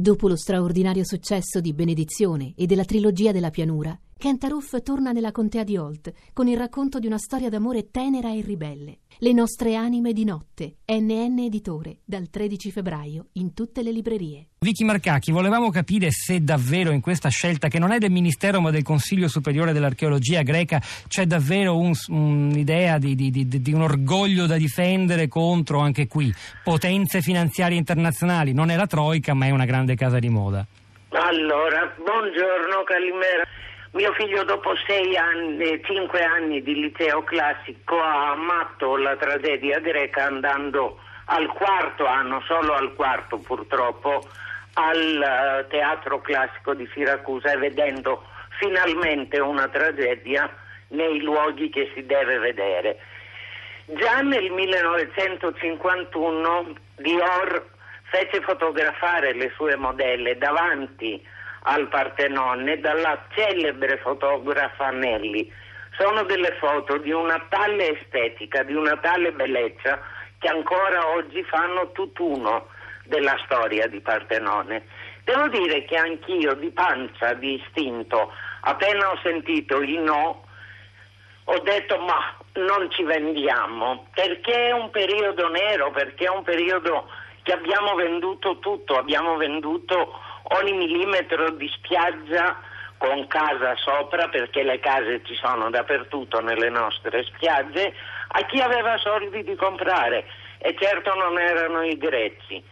Dopo lo straordinario successo di Benedizione e della trilogia della pianura, Kent Aruf torna nella contea di Holt con il racconto di una storia d'amore tenera e ribelle. Le nostre anime di notte, NN Editore, dal 13 febbraio in tutte le librerie. Vicky Marcacchi, volevamo capire se davvero in questa scelta, che non è del Ministero ma del Consiglio Superiore dell'Archeologia greca, c'è davvero un, un'idea di, di, di, di un orgoglio da difendere contro anche qui potenze finanziarie internazionali. Non è la Troica ma è una grande casa di moda. Allora, buongiorno Calimera. Mio figlio dopo anni, cinque anni di liceo classico ha amato la tragedia greca andando al quarto anno, solo al quarto purtroppo, al uh, teatro classico di Siracusa e vedendo finalmente una tragedia nei luoghi che si deve vedere. Già nel 1951 Dior fece fotografare le sue modelle davanti al Partenone dalla celebre fotografa Nelli. Sono delle foto di una tale estetica, di una tale bellezza che ancora oggi fanno tutt'uno della storia di Partenone. Devo dire che anch'io di pancia, di istinto, appena ho sentito il no, ho detto ma non ci vendiamo, perché è un periodo nero, perché è un periodo che abbiamo venduto tutto, abbiamo venduto ogni millimetro di spiaggia con casa sopra, perché le case ci sono dappertutto nelle nostre spiagge, a chi aveva soldi di comprare e certo non erano i greci.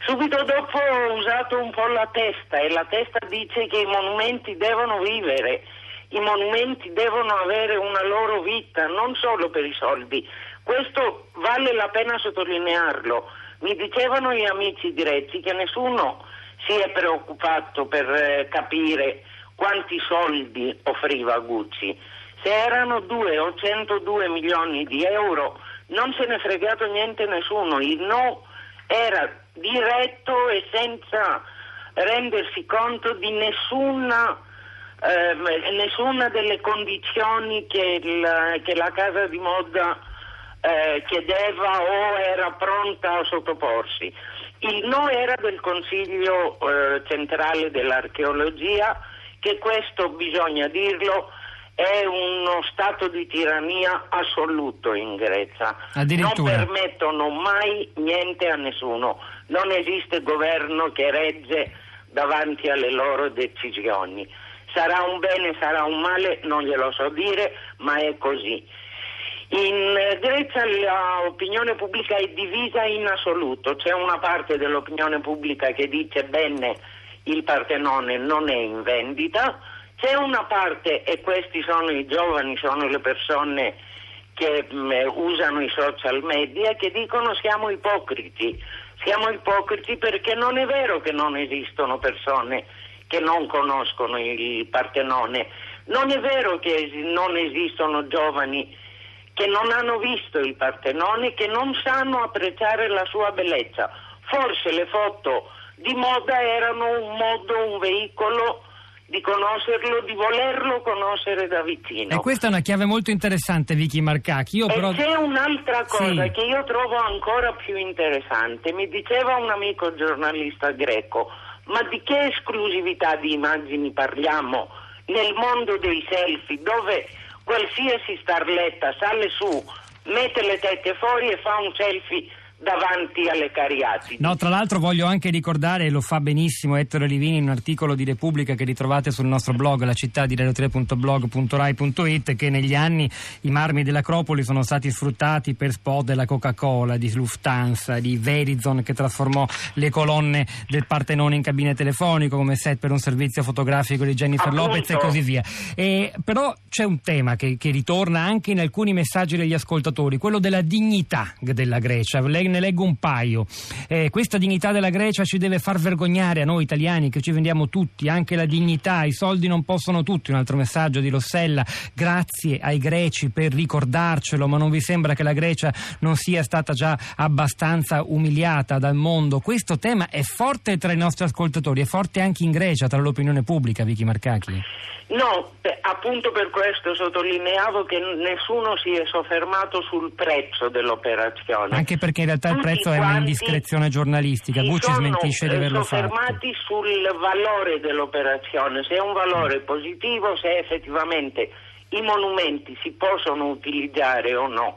Subito dopo ho usato un po' la testa e la testa dice che i monumenti devono vivere, i monumenti devono avere una loro vita, non solo per i soldi. Questo vale la pena sottolinearlo. Mi dicevano gli amici greci che nessuno si è preoccupato per eh, capire quanti soldi offriva Gucci. Se erano 2 o 102 milioni di euro non se ne è fregato niente nessuno, il no era diretto e senza rendersi conto di nessuna, eh, nessuna delle condizioni che, il, che, la casa di moda eh, chiedeva o era pronta a sottoporsi. Il no era del Consiglio eh, centrale dell'archeologia, che questo bisogna dirlo è uno stato di tirannia assoluto in Grecia. Non permettono mai niente a nessuno. Non esiste governo che regge davanti alle loro decisioni. Sarà un bene, sarà un male, non glielo so dire, ma è così. In Grecia l'opinione pubblica è divisa in assoluto, c'è una parte dell'opinione pubblica che dice bene il Partenone non è in vendita, c'è una parte, e questi sono i giovani, sono le persone che mh, mm, usano i social media, che dicono siamo ipocriti, siamo ipocriti perché non è vero che non esistono persone che non conoscono il Partenone, non è. Vero che non esistono giovani che non hanno visto il Partenone, che non sanno apprezzare la sua bellezza. Forse le foto di moda erano un modo, un veicolo di conoscerlo, di volerlo conoscere da vicino. E questa è una chiave molto interessante, Vicky Marcachi. Io però... E c'è un'altra cosa sì. che io trovo ancora più interessante. Mi diceva un amico giornalista greco, ma di che esclusività di immagini parliamo nel mondo dei selfie, dove qualsiasi starletta sale su, mette le tette fuori e fa un selfie davanti alle cariatidi. No, tra l'altro voglio anche ricordare, e lo fa benissimo Ettore Livini in un articolo di Repubblica che ritrovate sul nostro blog, la città di radio3.blog.rai.it, che negli anni i marmi dell'Acropoli sono stati sfruttati per spot della Coca-Cola, di Lufthansa, di Verizon che trasformò le colonne del Partenone in cabine telefonico come set per un servizio fotografico di Jennifer Appunto. Lopez e così via. E, però c'è un tema che, che ritorna anche in alcuni messaggi degli ascoltatori, quello della dignità della Grecia. Lei ne leggo un paio. Eh, questa dignità della Grecia ci deve far vergognare a noi italiani che ci vendiamo tutti, anche la dignità, i soldi non possono tutti. Un altro messaggio di Rossella, grazie ai greci per ricordarcelo, ma non vi sembra che la Grecia non sia stata già abbastanza umiliata dal mondo? Questo tema è forte tra i nostri ascoltatori, è forte anche in Grecia, tra l'opinione pubblica, Vicky Marcachi. No, appunto per questo sottolineavo che nessuno si è soffermato sul prezzo dell'operazione. Anche perché in realtà il prezzo è un'indiscrezione giornalistica. Gucci smentisce di averlo fatto. Sono fermati sul valore dell'operazione, se è un valore positivo, se effettivamente i monumenti si possono utilizzare o no.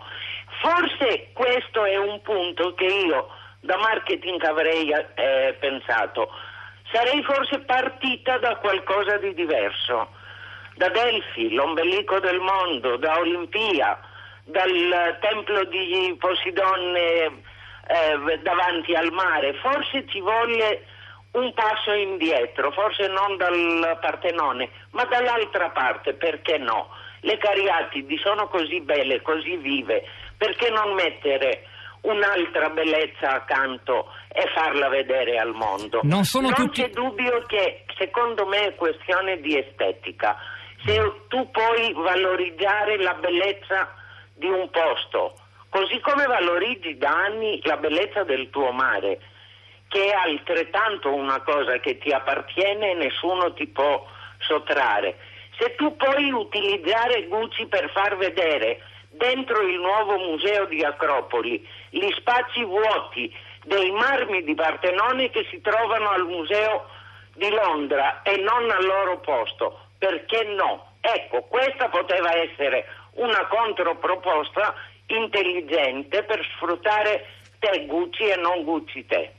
Forse questo è un punto che io da marketing avrei eh, pensato. Sarei forse partita da qualcosa di diverso, da Delfi, l'ombelico del mondo, da Olimpia, dal templo di Posidonne eh, davanti al mare. Forse ci volle un passo indietro, forse non dal Partenone, ma dall'altra parte, perché no? Le Cariatidi sono così belle, così vive, perché non mettere un'altra bellezza accanto e farla vedere al mondo? Non, non tutti... c'è dubbio che secondo me è questione di estetica. Se tu puoi valorizzare la bellezza di un posto, così come valorizzi da anni la bellezza del tuo mare, che è altrettanto una cosa che ti appartiene e nessuno ti può sottrarre. Se tu puoi utilizzare Gucci per far vedere dentro il nuovo museo di Acropoli gli spazi vuoti dei marmi di Partenone che si trovano al museo di Londra e non al loro posto, perché no? Ecco, questa poteva essere una controproposta intelligente per sfruttare te Gucci e non Gucci te.